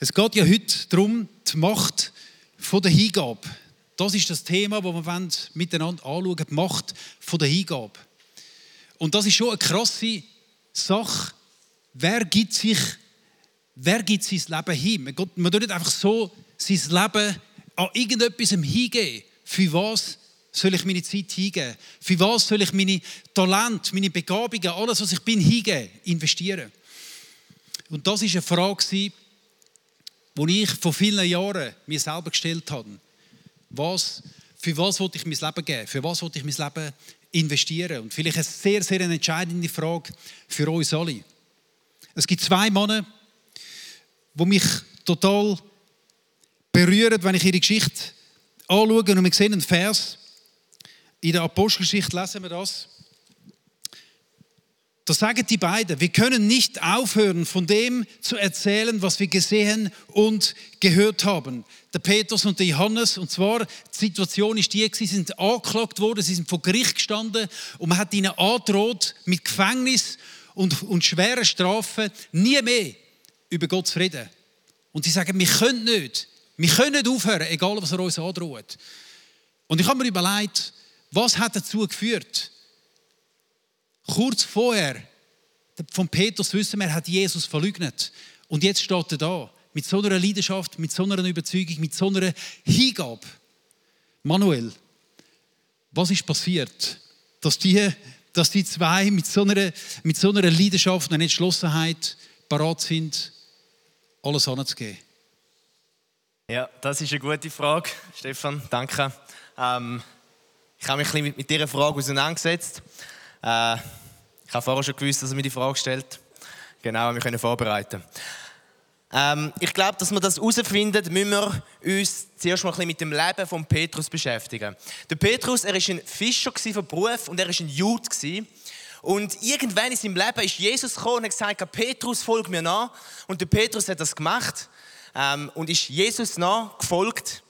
Es geht ja heute darum, die Macht der Hingabe. Das ist das Thema, das wir miteinander anschauen die Macht der Hingabe. Und das ist schon eine krasse Sache. Wer gibt sich, wer gibt sein Leben hin? Man tut nicht einfach so sein Leben an irgendetwas hingeben. Für was soll ich meine Zeit hingeben? Für was soll ich meine Talente, meine Begabungen, alles, was ich bin, hingeben, investieren? Und das ist eine Frage, die ich vor vielen Jahren mir selber gestellt habe. Was, für was wollte ich mein Leben geben? Für was wollte ich mein Leben investieren? Und vielleicht eine sehr, sehr entscheidende Frage für uns alle. Es gibt zwei Männer, die mich total berühren, wenn ich ihre Geschichte anschaue. Und wir sehen einen Vers. In der Apostelgeschichte lesen wir das. Da sagen die beiden, wir können nicht aufhören, von dem zu erzählen, was wir gesehen und gehört haben. Der Petrus und der Johannes. Und zwar, die Situation ist die, sie sind angeklagt worden, sie sind vor Gericht gestanden und man hat ihnen angedroht, mit Gefängnis und, und schweren Strafen nie mehr über Gott zu reden. Und sie sagen, wir können nicht, wir können nicht aufhören, egal was er uns androht. Und ich habe mir überlegt, was hat dazu geführt, Kurz vorher, von Petrus wissen wir, er hat Jesus verleugnet. Und jetzt steht er da, mit so einer Leidenschaft, mit so einer Überzeugung, mit so einer Hingabe. Manuel, was ist passiert, dass die, dass die zwei mit so, einer, mit so einer Leidenschaft und Entschlossenheit parat sind, alles anzugeben? Ja, das ist eine gute Frage, Stefan. Danke. Ähm, ich habe mich ein bisschen mit, mit dieser Frage auseinandergesetzt. Äh, ich habe vorher schon gewusst, dass er mir die Frage stellt. Genau, wir können vorbereiten. Ähm, ich glaube, dass wir das herausfinden, müssen wir uns zuerst mal ein mit dem Leben von Petrus beschäftigen. Der Petrus, er ist ein Fischer von Beruf und er ist ein Jude Und irgendwann in seinem Leben ist Jesus gekommen und hat gesagt, Petrus, folg mir nach. Und der Petrus hat das gemacht ähm, und ist Jesus nachgefolgt.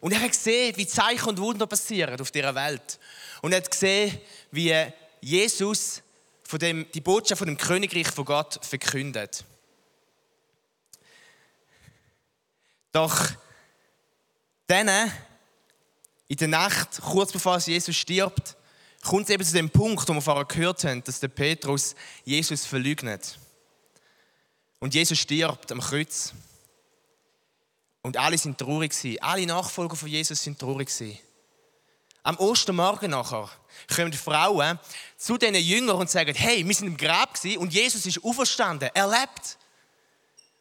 Und er hat gesehen, wie Zeichen und Wunder passieren auf dieser Welt. Und er hat gesehen, wie Jesus von dem, die Botschaft von dem Königreich von Gott verkündet. Doch dann, in der Nacht, kurz bevor Jesus stirbt, kommt es eben zu dem Punkt, wo wir vorher gehört haben, dass der Petrus Jesus verleugnet. Und Jesus stirbt am Kreuz. Und alle sind traurig Alle Nachfolger von Jesus sind traurig Am Ostermorgen nachher kommen Frauen zu diesen Jüngern und sagen, hey, wir sind im Grab und Jesus ist auferstanden, er lebt.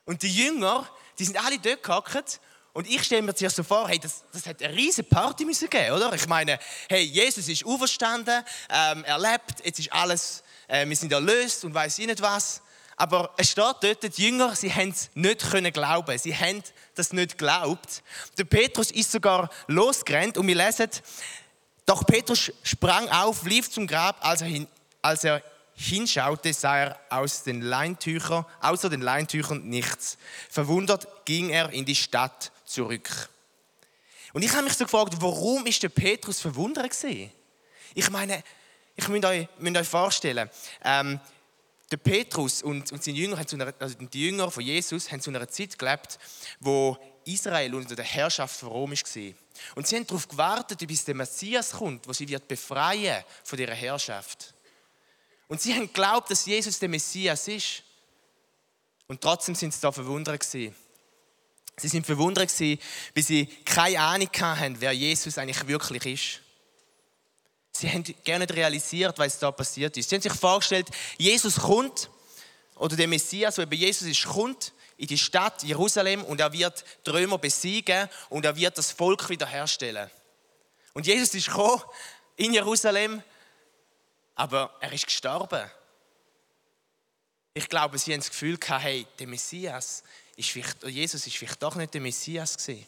Und die Jünger, die sind alle dort gehockt und ich stelle mir zuerst so vor, hey, das, das hat eine riesige Party müssen geben, oder? Ich meine, hey, Jesus ist auferstanden, ähm, er lebt, jetzt ist alles, äh, wir sind erlöst und weiß ich nicht was. Aber es steht dort, die Jünger, sie haben es nicht können glauben. Sie haben das nicht geglaubt. Der Petrus ist sogar losgerannt und wir lesen, doch Petrus sprang auf, lief zum Grab, als er, hin, als er hinschaute, sah er aus den Leintüchern, außer den Leintüchern nichts. Verwundert ging er in die Stadt zurück. Und ich habe mich so gefragt, warum ist der Petrus verwundert gewesen? Ich meine, ich müsst euch, müsst euch vorstellen, ähm, der Petrus und, und seine Jünger, einer, also die Jünger von Jesus, haben zu einer Zeit gelebt, wo Israel unter der Herrschaft von Rom war. Und sie haben darauf gewartet, bis der Messias kommt, wo sie wird befreien von ihrer Herrschaft. Und sie haben geglaubt, dass Jesus der Messias ist. Und trotzdem sind sie da verwundert gewesen. Sie sind verwundert gewesen, weil sie keine Ahnung hatten, wer Jesus eigentlich wirklich ist. Sie haben gerne realisiert, was da passiert ist. Sie haben sich vorgestellt, Jesus kommt, oder der Messias, der eben Jesus ist, kommt in die Stadt Jerusalem und er wird die Römer besiegen und er wird das Volk wiederherstellen. Und Jesus ist gekommen in Jerusalem, aber er ist gestorben. Ich glaube, sie haben das Gefühl gehabt, hey, der Messias ist vielleicht, Jesus ist vielleicht doch nicht der Messias gewesen.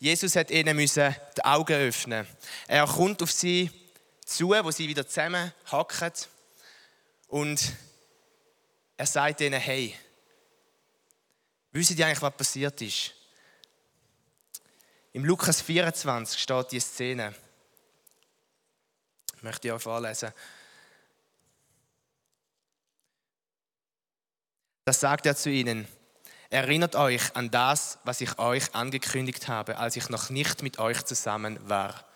Jesus hat ihnen müssen die Augen öffnen. Er kommt auf sie zu, wo sie wieder zusammen hacken und er sagt ihnen, hey, wissen die eigentlich, was passiert ist? Im Lukas 24 steht die Szene. Ich möchte ich euch vorlesen. Da sagt er zu ihnen, erinnert euch an das, was ich euch angekündigt habe, als ich noch nicht mit euch zusammen war.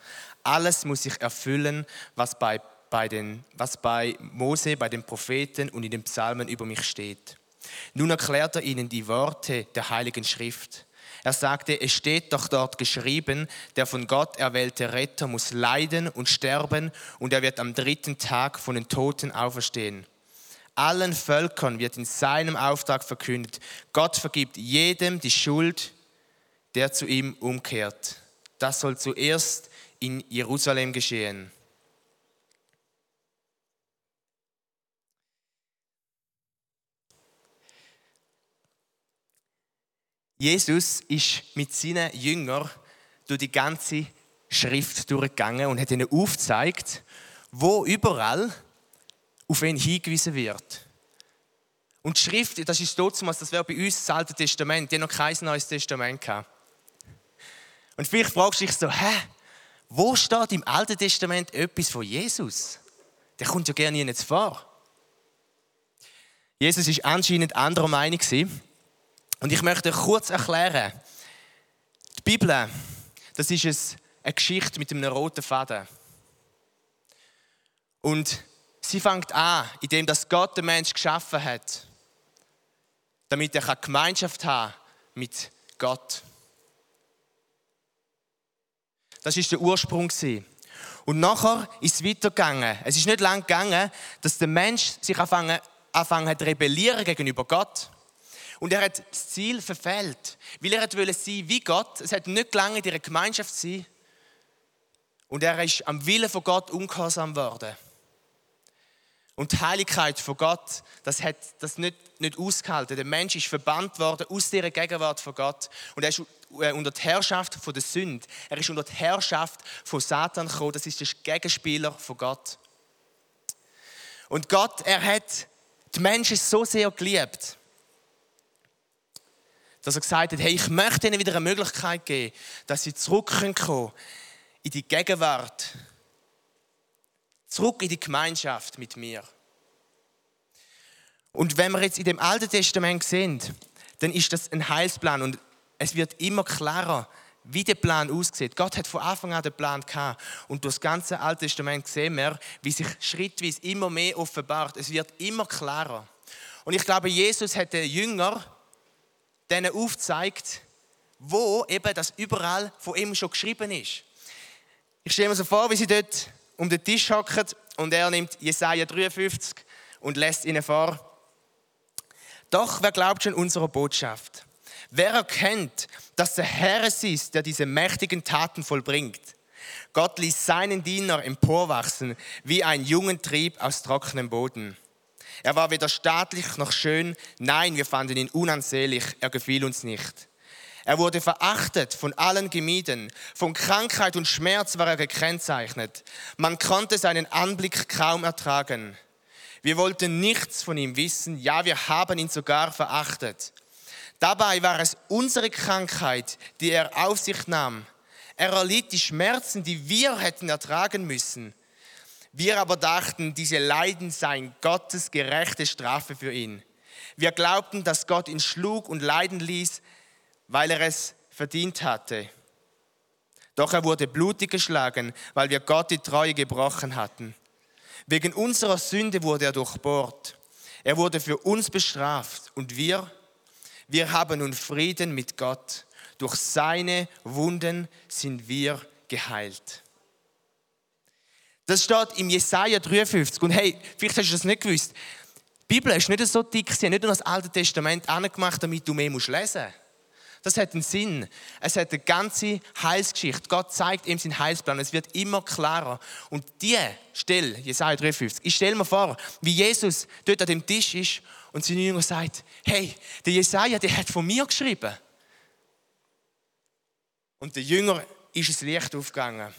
Alles muss sich erfüllen, was bei, bei, den, was bei Mose, bei den Propheten und in den Psalmen über mich steht. Nun erklärt er ihnen die Worte der Heiligen Schrift. Er sagte, es steht doch dort geschrieben, der von Gott erwählte Retter muss leiden und sterben und er wird am dritten Tag von den Toten auferstehen. Allen Völkern wird in seinem Auftrag verkündet, Gott vergibt jedem die Schuld, der zu ihm umkehrt. Das soll zuerst in Jerusalem geschehen. Jesus ist mit seinen Jüngern durch die ganze Schrift durchgegangen und hat ihnen aufgezeigt, wo überall auf ihn hingewiesen wird. Und die Schrift, das ist damals, das wäre bei uns das Alte Testament, die noch kein Neues Testament gehabt. Und vielleicht fragst du dich so, hä, wo steht im Alten Testament etwas von Jesus? Der kommt ja gerne nicht vor. Jesus ist anscheinend anderer Meinung gewesen. Und ich möchte kurz erklären, die Bibel, das ist eine Geschichte mit einem roten Faden. Und sie fängt an, indem Gott den Mensch geschaffen hat, damit er Gemeinschaft haben kann mit Gott. Das ist der Ursprung Und nachher ist es weitergegangen. Es ist nicht lang gegangen, dass der Mensch sich anfangen, anfangen hat rebellieren gegenüber Gott. Und er hat das Ziel verfehlt, weil er wollte sein wie Gott. Es hat nicht lange in ihrer Gemeinschaft sein. Und er ist am Willen von Gott ungehorsam geworden. Und die Heiligkeit von Gott, das hat das nicht, nicht ausgehalten. Der Mensch ist verbannt worden aus dieser Gegenwart von Gott. Und er ist äh, unter die Herrschaft von der Sünde. Er ist unter die Herrschaft von Satan gekommen. Das ist der Gegenspieler von Gott. Und Gott, er hat die Menschen so sehr geliebt, dass er gesagt hat, hey, ich möchte ihnen wieder eine Möglichkeit geben, dass sie zurückkommen können in die Gegenwart, zurück in die Gemeinschaft mit mir. Und wenn wir jetzt in dem Alten Testament sind, dann ist das ein Heilsplan und es wird immer klarer, wie der Plan aussieht. Gott hat von Anfang an den Plan gehabt. Und durch das ganze Alte Testament sehen wir, wie sich schrittweise immer mehr offenbart. Es wird immer klarer. Und ich glaube, Jesus hat den Jünger denen aufzeigt, wo eben das überall von ihm schon geschrieben ist. Ich stelle mir so vor, wie sie dort um den Tisch hocken und er nimmt Jesaja 53 und lässt ihnen vor. Doch wer glaubt schon unserer Botschaft? Wer erkennt, dass der Herr es ist, der diese mächtigen Taten vollbringt? Gott ließ seinen Diener emporwachsen wie ein jungen Trieb aus trockenem Boden. Er war weder staatlich noch schön. Nein, wir fanden ihn unansehlich. Er gefiel uns nicht. Er wurde verachtet, von allen gemieden. Von Krankheit und Schmerz war er gekennzeichnet. Man konnte seinen Anblick kaum ertragen. Wir wollten nichts von ihm wissen. Ja, wir haben ihn sogar verachtet. Dabei war es unsere Krankheit, die er auf sich nahm. Er erlitt die Schmerzen, die wir hätten ertragen müssen. Wir aber dachten, diese Leiden seien Gottes gerechte Strafe für ihn. Wir glaubten, dass Gott ihn schlug und leiden ließ, weil er es verdient hatte. Doch er wurde blutig geschlagen, weil wir Gott die Treue gebrochen hatten. Wegen unserer Sünde wurde er durchbohrt. Er wurde für uns bestraft und wir, wir haben nun Frieden mit Gott. Durch seine Wunden sind wir geheilt. Das steht im Jesaja 53. Und hey, vielleicht hast du das nicht gewusst. Die Bibel ist nicht so dick, sie hat nicht nur das Alte Testament angemacht, damit du mehr lesen musst. Das hat einen Sinn. Es hat eine ganze Heilsgeschichte. Gott zeigt ihm seinen Heilsplan. Es wird immer klarer. Und die Stelle, Jesaja 53, ich stelle mir vor, wie Jesus dort an dem Tisch ist und sein Jünger sagt: Hey, der Jesaja, der hat von mir geschrieben. Und der Jünger ist das Licht aufgegangen.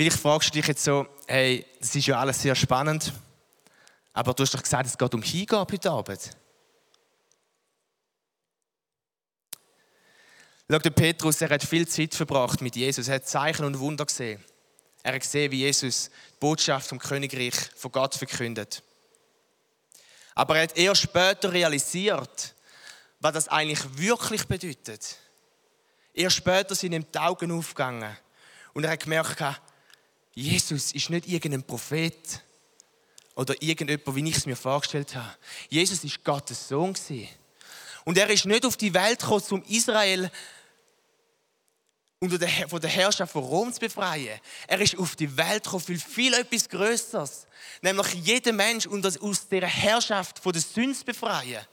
Vielleicht fragst du dich jetzt so, hey, das ist ja alles sehr spannend, aber du hast doch gesagt, es geht um Hingabe heute Abend. Schau, der Petrus, er hat viel Zeit verbracht mit Jesus, er hat Zeichen und Wunder gesehen. Er hat gesehen, wie Jesus die Botschaft vom Königreich von Gott verkündet. Aber er hat erst später realisiert, was das eigentlich wirklich bedeutet. Erst später sind ihm die Augen aufgegangen und er hat gemerkt, Jesus ist nicht irgendein Prophet oder irgendjemand, wie ich es mir vorgestellt habe. Jesus ist Gottes Sohn und er ist nicht auf die Welt gekommen, um Israel unter der, von der Herrschaft von Rom zu befreien. Er ist auf die Welt gekommen für viel etwas Größeres, nämlich jeden Mensch aus der Herrschaft von der Sünde zu befreien.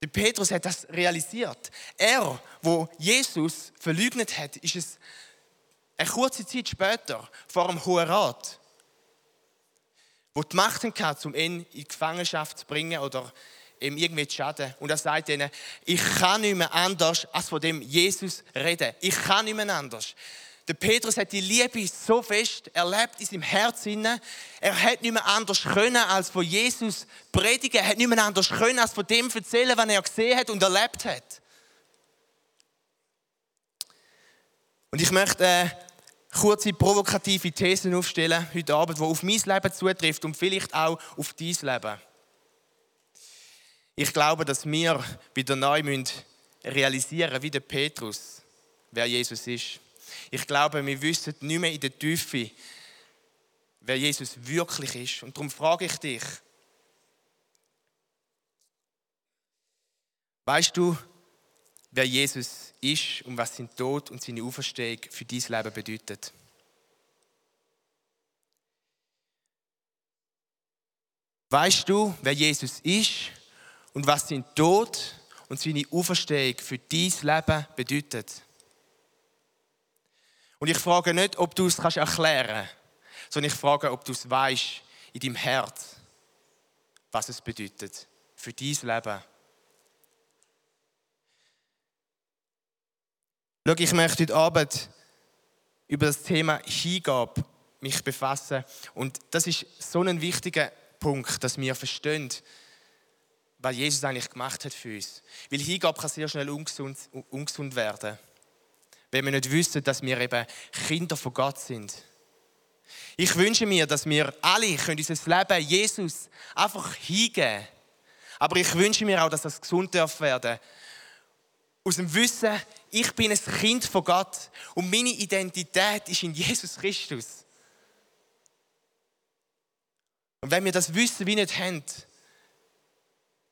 Der Petrus hat das realisiert. Er, wo Jesus verleugnet hat, ist es eine kurze Zeit später vor dem Hohen Rat, wo die Macht hatte, um ihn in die Gefangenschaft zu bringen oder ihm irgendwie zu schaden. Und er sagt ihnen, ich kann nicht mehr anders, als von dem Jesus reden. Ich kann nicht mehr anders. Der Petrus hat die Liebe so fest erlebt in seinem Herzen. Er hat nicht mehr anders können, als von Jesus predigen. Er hat nicht mehr anders können, als von dem erzählen, was er gesehen hat und erlebt hat. Und ich möchte äh, kurze provokative Thesen aufstellen heute Abend, die auf mein Leben zutrifft und vielleicht auch auf dein Leben. Ich glaube, dass wir wieder neu realisieren müssen, wie der Petrus, wer Jesus ist. Ich glaube, wir wissen nicht mehr in der Tiefe, wer Jesus wirklich ist. Und darum frage ich dich, weißt du, wer Jesus ist und was sein Tod und seine Auferstehung für dein Leben bedeutet? Weißt du, wer Jesus ist und was sein Tod und seine Auferstehung für dein Leben bedeutet? Und ich frage nicht, ob du es erklären kannst, sondern ich frage, ob du es weißt in deinem Herz, was es bedeutet für dein Leben. Schau, ich möchte heute Abend über das Thema Hingabe mich befassen. Und das ist so ein wichtiger Punkt, dass wir verstehen, was Jesus eigentlich gemacht hat für uns. Weil Hingabe kann sehr schnell ungesund, ungesund werden wenn wir nicht wissen, dass wir eben Kinder von Gott sind. Ich wünsche mir, dass wir alle können unser Leben Jesus einfach hingeben Aber ich wünsche mir auch, dass das gesund darf werden Aus dem Wissen, ich bin ein Kind von Gott und meine Identität ist in Jesus Christus. Und wenn wir das Wissen wie nicht haben,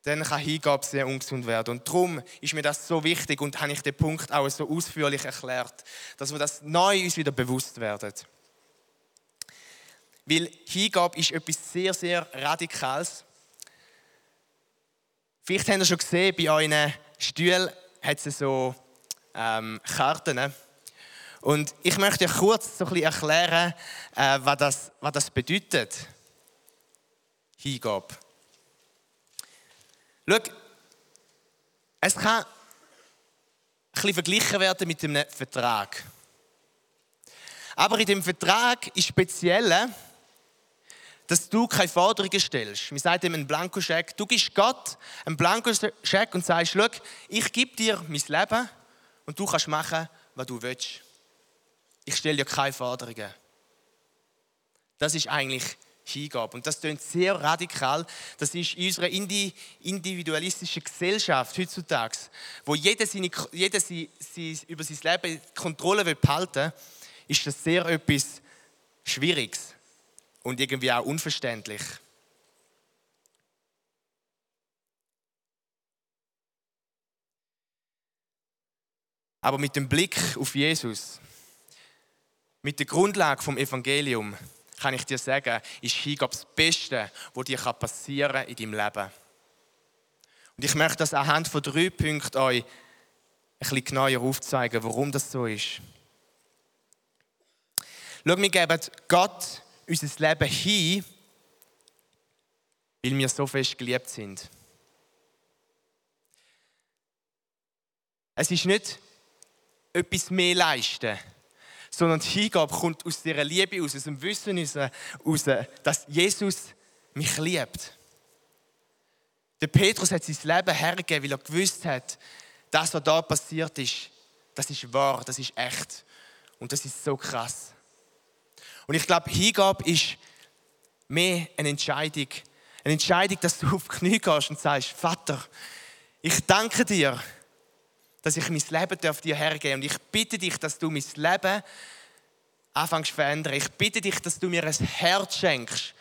dann kann Hingabe sehr ungesund werden. Und darum ist mir das so wichtig und habe ich den Punkt auch so ausführlich erklärt, dass wir das neu uns wieder bewusst werden. Weil Hingabe ist etwas sehr, sehr Radikales. Vielleicht habt ihr schon gesehen, bei euren Stühlen hat es so ähm, Karten. Und ich möchte euch kurz so ein bisschen erklären, äh, was, das, was das bedeutet. Hingabe. Schau, es kann ein bisschen verglichen werden mit einem Vertrag. Aber in dem Vertrag ist speziell, dass du keine Forderungen stellst. Wir sagen ihm einen Blankoscheck. Du gibst Gott einen Blankoscheck und sagst, schau, ich gebe dir mein Leben und du kannst machen, was du willst. Ich stelle dir keine Forderungen. Das ist eigentlich Hingabe. Und das klingt sehr radikal. Das ist in unserer individualistischen Gesellschaft heutzutage, wo jeder, seine, jeder sie, sie über sein Leben Kontrolle behalten will, ist das sehr etwas Schwieriges und irgendwie auch unverständlich. Aber mit dem Blick auf Jesus, mit der Grundlage vom Evangelium, kann ich dir sagen, ist Hingabe das Beste, was dir passieren kann in deinem Leben. Und ich möchte das anhand von drei Punkten euch ein bisschen genauer aufzeigen, warum das so ist. Schau, wir geben Gott unser Leben hin, weil wir so fest geliebt sind. Es ist nicht etwas mehr leisten, sondern die Hingabe kommt aus dieser Liebe, aus dem Wissen heraus, dass Jesus mich liebt. Der Petrus hat sein Leben hergegeben, weil er gewusst hat, das, was da passiert ist, das ist wahr, das ist echt. Und das ist so krass. Und ich glaube, Hingabe ist mehr eine Entscheidung. Eine Entscheidung, dass du auf die Knie gehst und sagst, Vater, ich danke dir, dass ich mein Leben dir hergeben darf. Und ich bitte dich, dass du mein Leben anfängst zu verändern. Ich bitte dich, dass du mir ein Herz schenkst,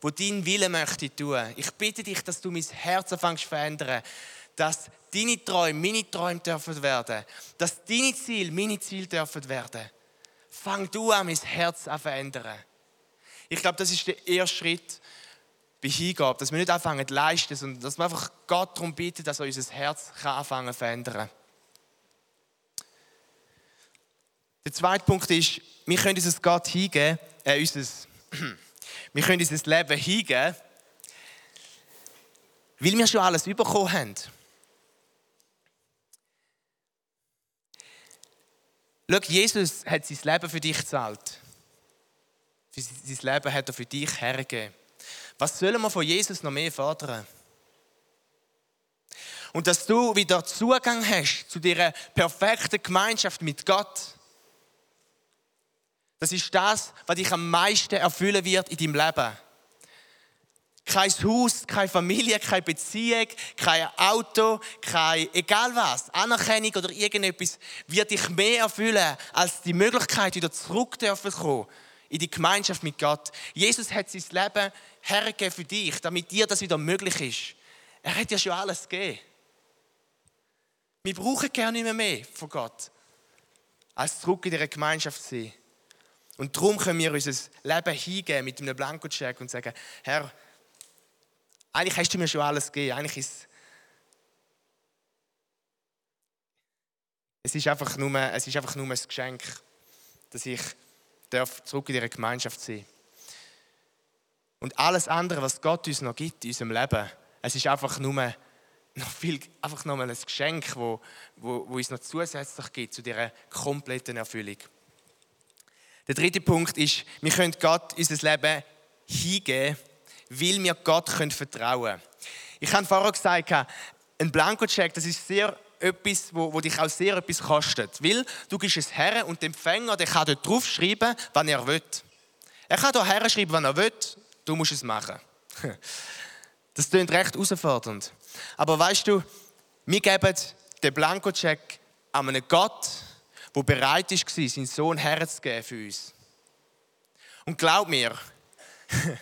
wo dein Wille möchte tun. Ich bitte dich, dass du mein Herz anfängst zu verändern. Dass deine Träume meine Träume dürfen werden. Dass deine Ziele meine Ziele dürfen werden. Fang du an, mein Herz zu verändern. Ich glaube, das ist der erste Schritt bei Hingabe, dass wir nicht anfangen zu leisten, sondern dass wir einfach Gott darum bitten, dass er unser Herz kann anfangen zu verändern. Der zweite Punkt ist, wir können unser Gott hingeben, äh, unser, wir können unser Leben hingeben, weil wir schon alles bekommen haben. Schau, Jesus hat sein Leben für dich gezahlt. Sein Leben hat er für dich hergegeben. Was sollen wir von Jesus noch mehr fordern? Und dass du wieder Zugang hast zu dieser perfekten Gemeinschaft mit Gott. Das ist das, was dich am meisten erfüllen wird in deinem Leben. Kein Haus, keine Familie, keine Beziehung, kein Auto, kein egal was, Anerkennung oder irgendetwas wird dich mehr erfüllen als die Möglichkeit, wieder zurück zu kommen in die Gemeinschaft mit Gott. Jesus hat sein Leben hergegeben für dich, damit dir das wieder möglich ist. Er hat ja schon alles gegeben. Wir brauchen gerne nicht mehr, mehr von Gott, als zurück in dieser Gemeinschaft zu sein. Und darum können wir unser Leben hingeben mit einem Blankocheck und sagen, Herr, eigentlich hast du mir schon alles gegeben. Eigentlich ist es ist einfach nur, es ist einfach nur ein Geschenk, dass ich darf zurück in ihre Gemeinschaft sein. Und alles andere, was Gott uns noch gibt in unserem Leben, es ist einfach nur noch viel, einfach noch mal ein Geschenk, wo, wo, wo uns noch zusätzlich gibt zu dieser kompletten Erfüllung. Der dritte Punkt ist, wir können Gott unser Leben hingeben, weil wir Gott vertrauen können. Ich habe vorher gesagt, ein Blankocheck, das ist sehr etwas, wo, wo dich auch sehr etwas kostet. Weil du gibst es her und der Empfänger der kann dort draufschreiben, was er will. Er kann da herschreiben, was er will, du musst es machen. Das klingt recht herausfordernd. Aber weißt du, wir geben den Blankocheck an einen Gott, der bereit war, seinen Sohn herzugeben für uns. Und glaub mir,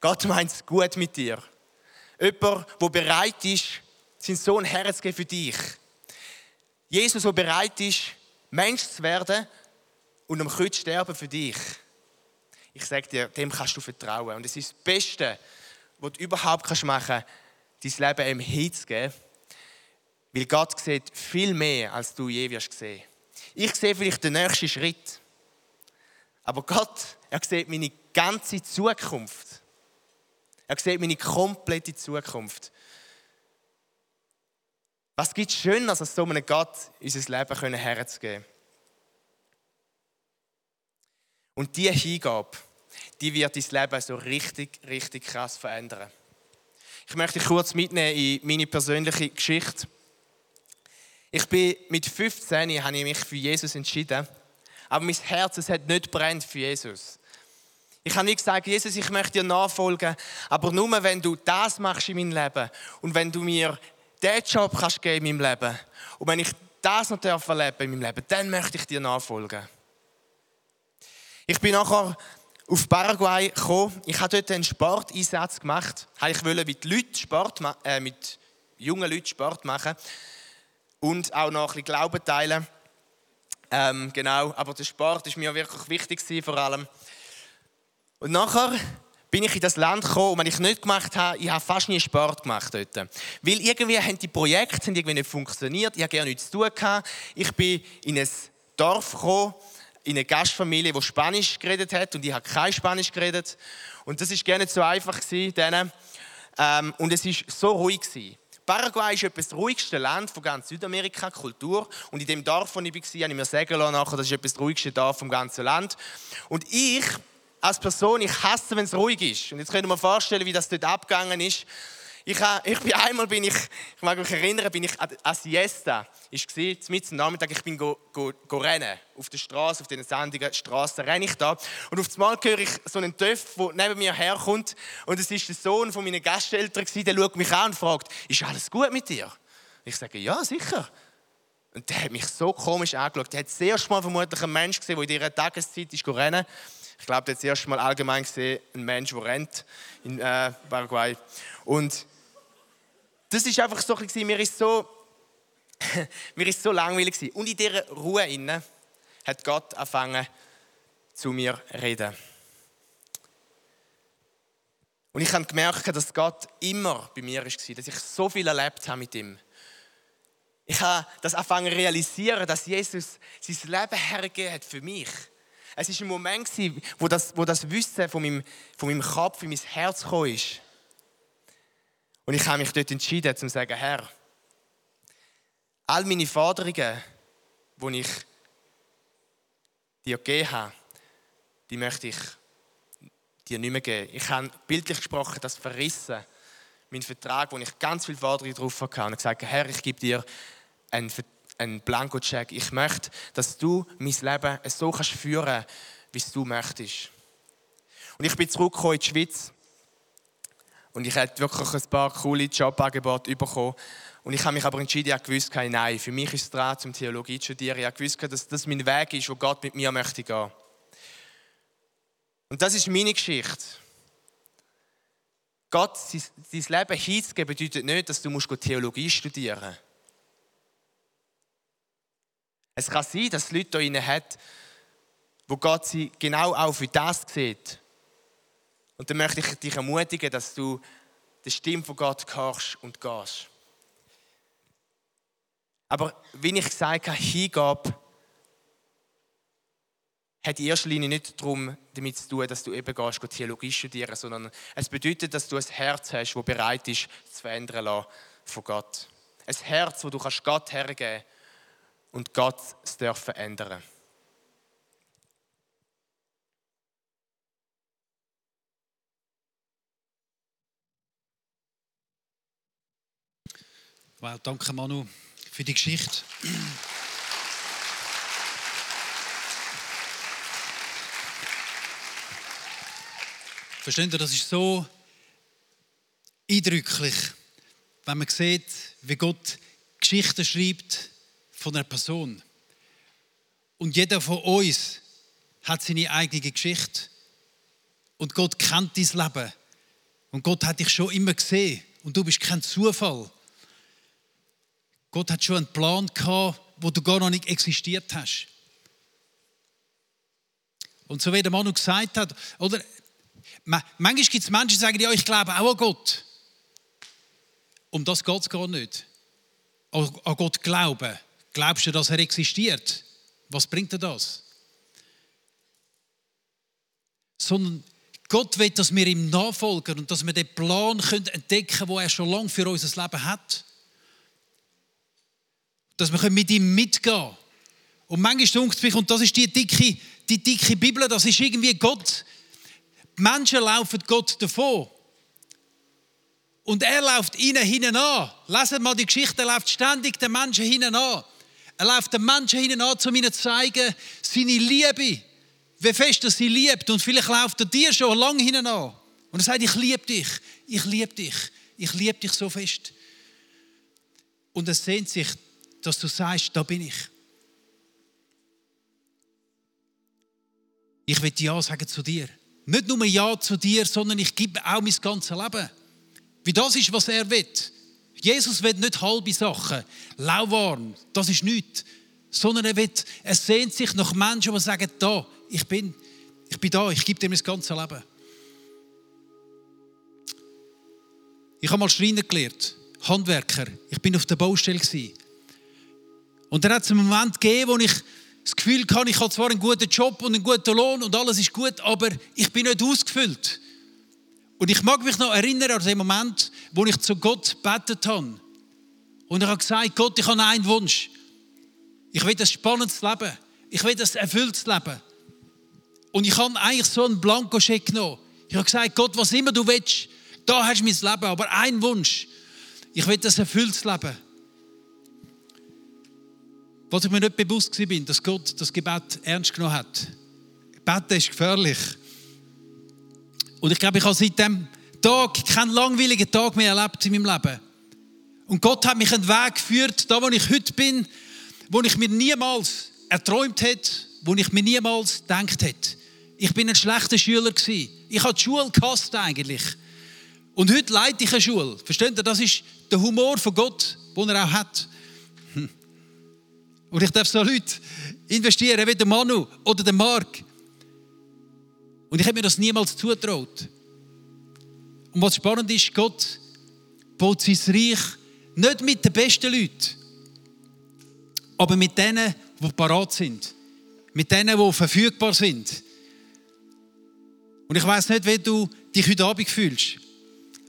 Gott meint es gut mit dir. Jemand, der bereit ist, seinen Sohn herzugeben für dich. Jesus, der bereit ist, Mensch zu werden und am Kreuz sterben für dich. Ich sage dir, dem kannst du vertrauen. Und es ist das Beste, was du überhaupt machen kannst, dein Leben ihm hinzugeben. Weil Gott sieht viel mehr, als du je wirst sehen. Ich sehe vielleicht den nächsten Schritt. Aber Gott, er sieht meine ganze Zukunft. Er sieht meine komplette Zukunft. Was gibt es Schöneres, als so einem Gott unser Leben herzugeben? Und diese Hingabe, die wird dein Leben so richtig, richtig krass verändern. Ich möchte dich kurz mitnehmen in meine persönliche Geschichte. Ich bin mit 15 habe ich mich für Jesus entschieden, aber mein Herz es hat nicht brennt für Jesus. Ich habe nicht gesagt, Jesus, ich möchte dir nachfolgen, aber nur wenn du das machst in meinem Leben und wenn du mir diesen Job kannst geben in meinem Leben und wenn ich das noch erleben in meinem Leben, dann möchte ich dir nachfolgen. Ich bin nachher auf Paraguay gekommen. Ich habe dort einen Sporteinsatz gemacht. Ich wollte mit Leuten Sport, äh, mit jungen Leuten Sport machen und auch noch ein bisschen Glauben teilen. Ähm, genau, aber der Sport ist mir wirklich wichtig vor allem. Und nachher bin ich in das Land gekommen und wenn ich nicht gemacht habe, ich habe fast nie Sport gemacht dort. Weil irgendwie haben die Projekte irgendwie nicht funktioniert, ich habe gerne nichts zu tun gehabt. Ich bin in ein Dorf gekommen, in eine Gastfamilie, die Spanisch geredet hat und ich habe kein Spanisch geredet. Und das ist nicht so einfach gewesen, ähm, und es ist so ruhig gewesen. Paraguay ist etwas das ruhigste Land von ganz Südamerika, Kultur. Und in dem Dorf, wo ich war, habe ich mir sagen lassen, das ist etwas das ruhigste Dorf vom ganzen Land. Und ich als Person, ich hasse, wenn es ruhig ist. Und jetzt können wir vorstellen, wie das dort abgegangen ist. Ich, ich bin einmal bin ich, ich mag mich erinnern, bin ich an Siesta, ist gesehen, mitten am Nachmittag, ich bin go, go, go rennen auf der Straße, auf den sandigen Straßen renne ich da und auf einmal höre ich so einen Töff, der neben mir herkommt und es ist der Sohn von meinen Gasteltern der schaut mich an und fragt, ist alles gut mit dir? Ich sage, ja, sicher. Und der hat mich so komisch angeschaut. Der hat das erste Mal vermutlich einen Mensch gesehen, der in dieser Tageszeit ist rennen Ich glaube, der hat das erste Mal allgemein gesehen, einen Mensch, der rennt in äh, Paraguay. Und das ist einfach so, ein mir ist so, mir ist so langweilig gewesen. Und in dieser Ruhe inne hat Gott angefangen zu mir reden. Und ich habe gemerkt, dass Gott immer bei mir war, dass ich so viel erlebt habe mit ihm. Ich habe das angefangen zu realisieren, dass Jesus sein Leben hergegeben hat für mich. Es war ein Moment, wo das, wo das Wissen von meinem, von meinem Kopf in mein Herz gekommen ist. Und ich habe mich dort entschieden, zu sagen, Herr, all meine Forderungen, die ich dir gegeben habe, die möchte ich dir nicht mehr geben. Ich habe bildlich gesprochen das verrissen, mein Vertrag, wo ich ganz viele Forderungen drauf hatte, und gesagt, Herr, ich gebe dir einen, einen Blankocheck. Ich möchte, dass du mein Leben so kannst führen wie du möchtest. Und ich bin zurückgekommen in die Schweiz und ich hätte wirklich ein paar coole Jobangebote bekommen. Und ich habe mich aber entschieden, ich wusste, nein, für mich ist es dran, zum Theologie zu studieren. Ich wusste, dass das mein Weg ist, wo Gott mit mir möchte gehen. Und das ist meine Geschichte. Gott, sein Leben hinzugeben, bedeutet nicht, dass du Theologie studieren musst. Es kann sein, dass es Leute hier hat, wo Gott sie genau auch für das sieht. Und dann möchte ich dich ermutigen, dass du die Stimme von Gott hörst und gehst. Aber wie ich gesagt habe, Hingabe hat in erster Linie nicht darum, damit zu tun, dass du eben gehst, Theologie studieren, sondern es bedeutet, dass du ein Herz hast, das bereit ist, zu verändern von Gott. Ein Herz, wo du Gott hergeben kannst und Gott es dürfen ändern. Wow, danke Manu für die Geschichte. Versteht ihr, das ist so eindrücklich, wenn man sieht, wie Gott Geschichten schreibt von einer Person. Und jeder von uns hat seine eigene Geschichte. Und Gott kennt dein Leben. Und Gott hat dich schon immer gesehen. Und du bist kein Zufall. Gott hat schon einen Plan gehabt, wo du gar noch nicht existiert hast. Und so wie der Manu gesagt hat, oder manchmal gibt es Menschen, die sagen, ja, ich glaube auch an Gott. Um das geht es gar nicht. An Gott glauben. Glaubst du, dass er existiert? Was bringt dir das? Sondern Gott will, dass wir ihm nachfolgen und dass wir den Plan entdecken können, den er schon lange für unser Leben hat. Dass wir mit ihm mitgehen können. Und manchmal denkt mich, und das ist die dicke, die dicke Bibel, das ist irgendwie Gott. Die Menschen laufen Gott davon. Und er läuft ihnen hinten an. Lesen mal die Geschichte, er läuft ständig den Menschen hinten an. Er läuft den Menschen hinten an, um ihnen zu zeigen, seine Liebe. Wie fest er sie liebt. Und vielleicht läuft er dir schon lange hinten an. Und er sagt, ich liebe dich, ich liebe dich, ich liebe dich so fest. Und er sehnt sich, dass du sagst, da bin ich. Ich will Ja sagen zu dir. Nicht nur Ja zu dir, sondern ich gebe auch mein ganzes Leben. Wie das ist, was er will. Jesus will nicht halbe Sachen, lauwarm, das ist nichts, sondern er, will, er sehnt sich nach Menschen, die sagen, da, ich bin, ich bin da, ich gebe dir mein ganzes Leben. Ich habe mal Schreiner gelernt, Handwerker. Ich bin auf der Baustelle. Und dann hat es einen Moment gegeben, wo ich das Gefühl hatte, ich habe zwar einen guten Job und einen guten Lohn und alles ist gut, aber ich bin nicht ausgefüllt. Und ich mag mich noch erinnern an den Moment, wo ich zu Gott betet habe. Und ich habe gesagt, Gott, ich habe einen Wunsch. Ich will ein spannendes Leben. Ich will ein erfülltes Leben. Und ich habe eigentlich so einen Blankoscheck genommen. Ich habe gesagt, Gott, was immer du willst, da hast du mein Leben, aber ein Wunsch. Ich will das erfülltes Leben. Was ich mir nicht bewusst war, dass Gott das Gebet ernst genommen hat. Beten ist gefährlich. Und ich glaube, ich habe seit dem Tag keinen langweiligen Tag mehr erlebt in meinem Leben. Und Gott hat mich einen Weg geführt, da wo ich heute bin, wo ich mir niemals erträumt hätte, wo ich mir niemals gedacht hätte. Ich bin ein schlechter Schüler gewesen. Ich habe die Schule gehasst eigentlich. Und heute leite ich eine Schule. Versteht ihr? Das ist der Humor von Gott, den er auch hat. Und ich darf so Leute investieren, wie der Manu oder der Mark. Und ich habe mir das niemals zutraut. Und was spannend ist, Gott baut sein Reich nicht mit den besten Leuten, aber mit denen, die parat sind. Mit denen, die verfügbar sind. Und ich weiß nicht, wie du dich heute Abend fühlst.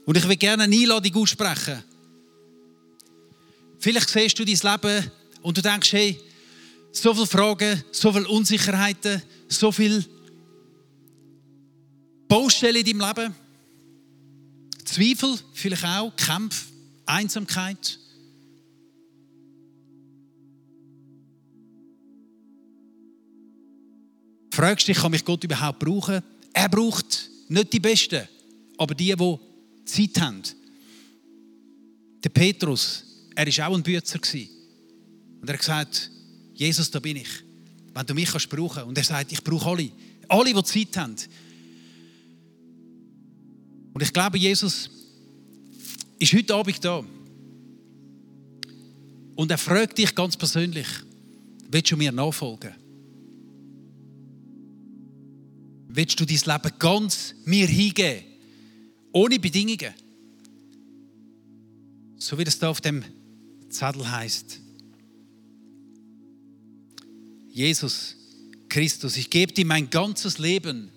Und ich will gerne eine Einladung aussprechen. Vielleicht siehst du dein Leben und du denkst, hey, so viele Fragen, so viele Unsicherheiten, so viele Baustellen in deinem Leben. Zweifel, vielleicht auch, Kämpfe, Einsamkeit. Fragst dich, kann mich Gott überhaupt brauchen? Er braucht nicht die Besten, aber die, die Zeit haben. Der Petrus, er war auch ein Bützer. Und er hat gesagt, Jesus, da bin ich. Wenn du mich kannst brauchen. Und er sagt, ich brauche alle. Alle, die Zeit haben. Und ich glaube, Jesus ist heute Abend da. Und er fragt dich ganz persönlich, willst du mir nachfolgen? Willst du dein Leben ganz mir hingeben? Ohne Bedingungen? So wie das da auf dem Zettel heißt. Jesus Christus, ich gebe dir mein ganzes Leben,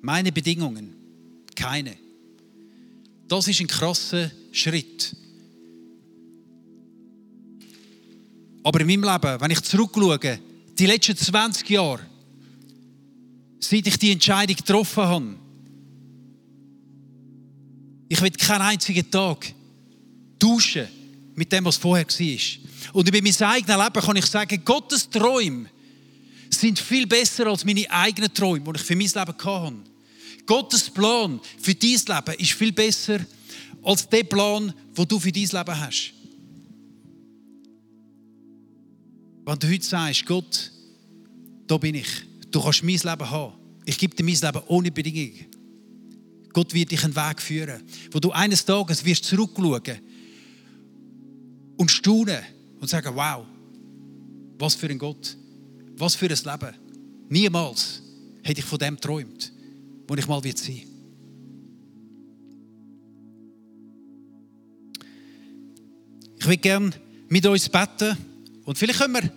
meine Bedingungen, keine. Das ist ein krasser Schritt. Aber in meinem Leben, wenn ich zurückschaue, die letzten 20 Jahre, seit ich die Entscheidung getroffen habe, ich will keinen einzigen Tag tauschen mit dem, was vorher war. Und über mein eigenes Leben kann ich sagen, Gottes Träume sind viel besser als meine eigenen Träume, die ich für mein Leben hatte. Gottes Plan für dein Leben ist viel besser als der Plan, den du für dein Leben hast. Wenn du heute sagst, Gott, da bin ich, du kannst mein Leben haben. Ich gebe dir mein Leben ohne Bedingungen. Gott wird dich einen Weg führen, wo du eines Tages wirst zurückschauen und staunen und sagen, wow, was für ein Gott, was für ein Leben. Niemals hätte ich von dem geträumt, wo ich mal wird sein. Ich würde gerne mit uns beten und vielleicht können wir,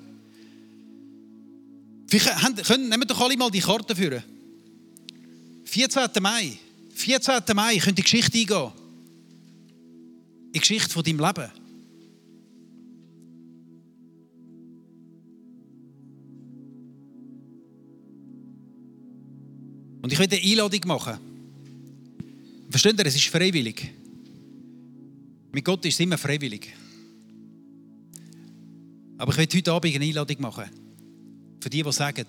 vielleicht können, nehmen doch alle mal die Karte führen. 14. Mai. 14. Mai könnt die Geschichte eingehen. Die Geschichte von deinem Leben. Und ich will eine Einladung machen. Versteht ihr, es ist freiwillig. Mit Gott ist es immer freiwillig. Aber ich will heute Abend eine Einladung machen. Für die, die sagen,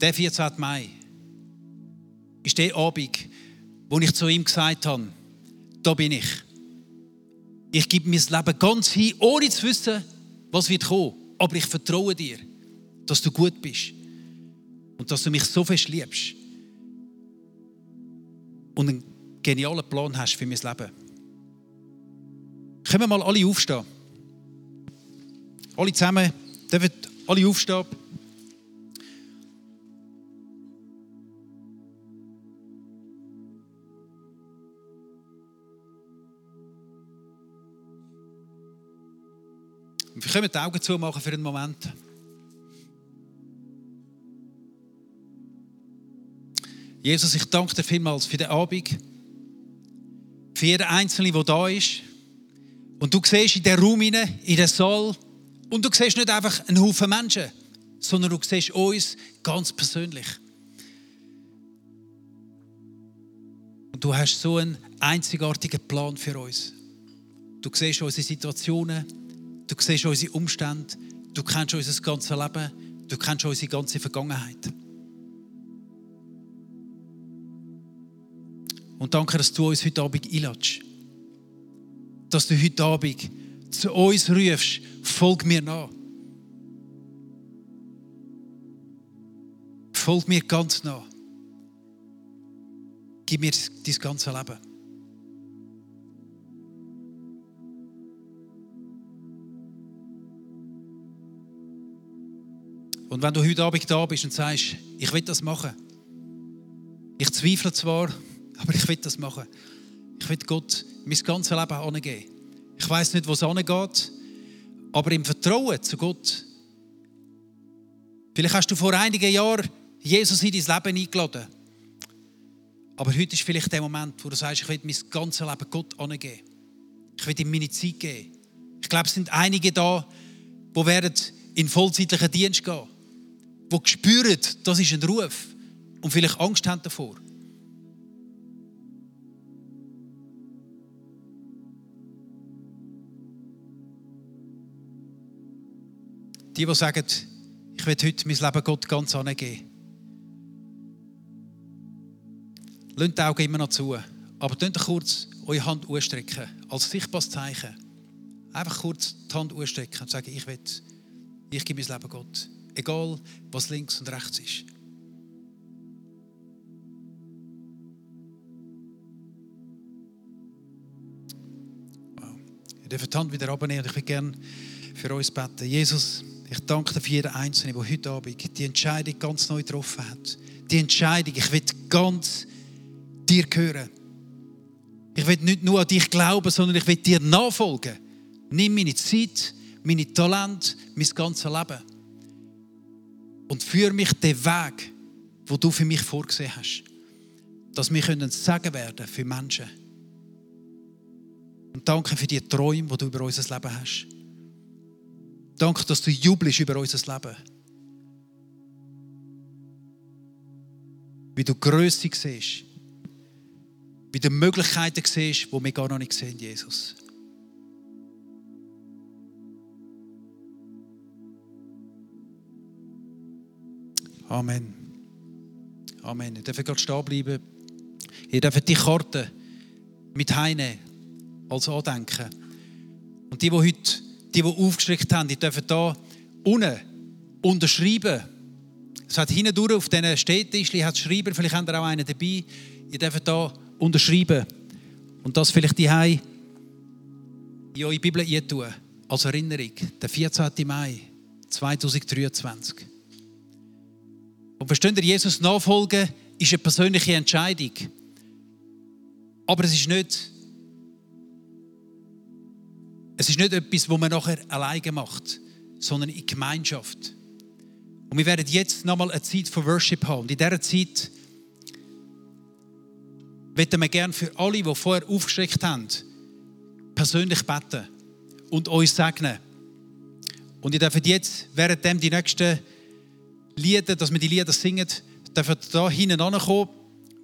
der 14. Mai ist der Abend, wo ich zu ihm gesagt habe, da bin ich. Ich gebe mein Leben ganz hin, ohne zu wissen, was wird kommen. Aber ich vertraue dir, dass du gut bist und dass du mich so fest liebst und einen genialen Plan hast für mein Leben. Können wir mal alle aufstehen? Alle zusammen, dürfen alle aufstehen. Wir können die Augen zumachen für einen Moment. Jesus, ich danke dir vielmals für den Abend, für jeden Einzelnen, der da ist. Und du siehst in den Raum in den Saal, und du siehst nicht einfach einen Haufen Menschen, sondern du siehst uns ganz persönlich. Und Und du hast so einen einzigartigen Plan für uns. Du siehst unsere Situationen, du siehst unsere Umstände, du kennst unser ganzes Leben, du kennst unsere ganze Vergangenheit. Und danke, dass du uns heute Abend einlädst. Dass du heute Abend zu uns rufst, folg mir nach. Folg mir ganz nach. Gib mir dein ganze Leben. Und wenn du heute Abend da bist und sagst, ich will das machen, ich zweifle zwar, aber ich will das machen. Ich will Gott mein ganzes Leben angeben. Ich weiß nicht, wo es angeht, aber im Vertrauen zu Gott. Vielleicht hast du vor einigen Jahren Jesus in dein Leben eingeladen. Aber heute ist vielleicht der Moment, wo du sagst, ich will mein ganzes Leben Gott angeben. Ich will ihm meine Zeit geben. Ich glaube, es sind einige da, die werden in vollzeitlichen Dienst gehen, die spüren, das ist ein Ruf und vielleicht Angst haben davor. Die, die sagen, ich will heute mein Leben Gott ganz angeben. Lasst die Augen immer noch zu. Aber könnt kurz eure Hand ausstrecken, als sichtbares Zeichen. Einfach kurz die Hand ausstrecken und sagen, ich will, ich gebe mein Leben Gott. Egal, was links und rechts ist. Wow. Ich darf die Hand wieder abnehmen und ich will gerne für uns beten. Jesus, ich danke dir für jeden Einzelnen, der heute Abend die Entscheidung ganz neu getroffen hat. Die Entscheidung, ich will ganz dir gehören. Ich will nicht nur an dich glauben, sondern ich will dir nachfolgen. Nimm meine Zeit, meine Talente, mein ganzes Leben. Und führe mich den Weg, wo du für mich vorgesehen hast. Dass wir können Segen werden für Menschen. Und danke für die Träume, die du über unser Leben hast. Danke, dass du jubelst über unser Leben. Wie du Größe siehst. Wie du Möglichkeiten siehst, die wir gar noch nicht sehen, Jesus. Amen. Amen. Ihr dürft gerade stehen bleiben. Ihr dürft die Karte mit heimnehmen, als Andenken. Und die, die heute die, die aufgeschickt haben, die dürfen da unten unterschreiben. Es hat hinten durch auf diesen Städtischchen hat Schreiber, vielleicht haben ihr auch einen dabei. Ihr dürft da unterschreiben. Und das vielleicht die in eure Bibel tun, als Erinnerung. Der 14. Mai 2023. Und versteht ihr, Jesus nachfolgen ist eine persönliche Entscheidung. Aber es ist nicht es ist nicht etwas, wo man nachher alleine macht, sondern in Gemeinschaft. Und wir werden jetzt nochmal eine Zeit von Worship haben. Und in dieser Zeit möchten wir gerne für alle, die vorher aufgeschreckt haben, persönlich beten und uns segnen. Und ihr dürft jetzt während die nächsten Lieder, dass wir die Lieder singen, dürft da hinten ankommen.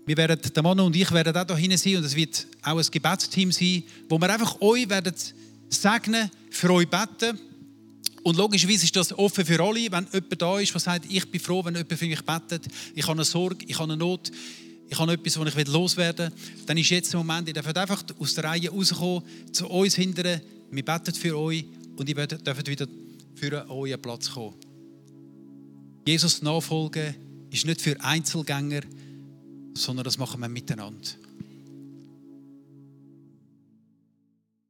Wir werden, der Mann und ich werden auch da hinten sein und es wird auch ein Gebetsteam sein, wo wir einfach euch werden segnen, für euch beten. Und logischerweise ist das offen für alle, wenn jemand da ist, der sagt, ich bin froh, wenn jemand für mich betet, ich habe eine Sorge, ich habe eine Not, ich habe etwas, was ich loswerden will, dann ist jetzt der Moment, ihr dürft einfach aus der Reihe rauskommen, zu uns hindern, wir beten für euch und ihr dürft wieder für euren Platz kommen. Jesus nachfolgen ist nicht für Einzelgänger, sondern das machen wir miteinander.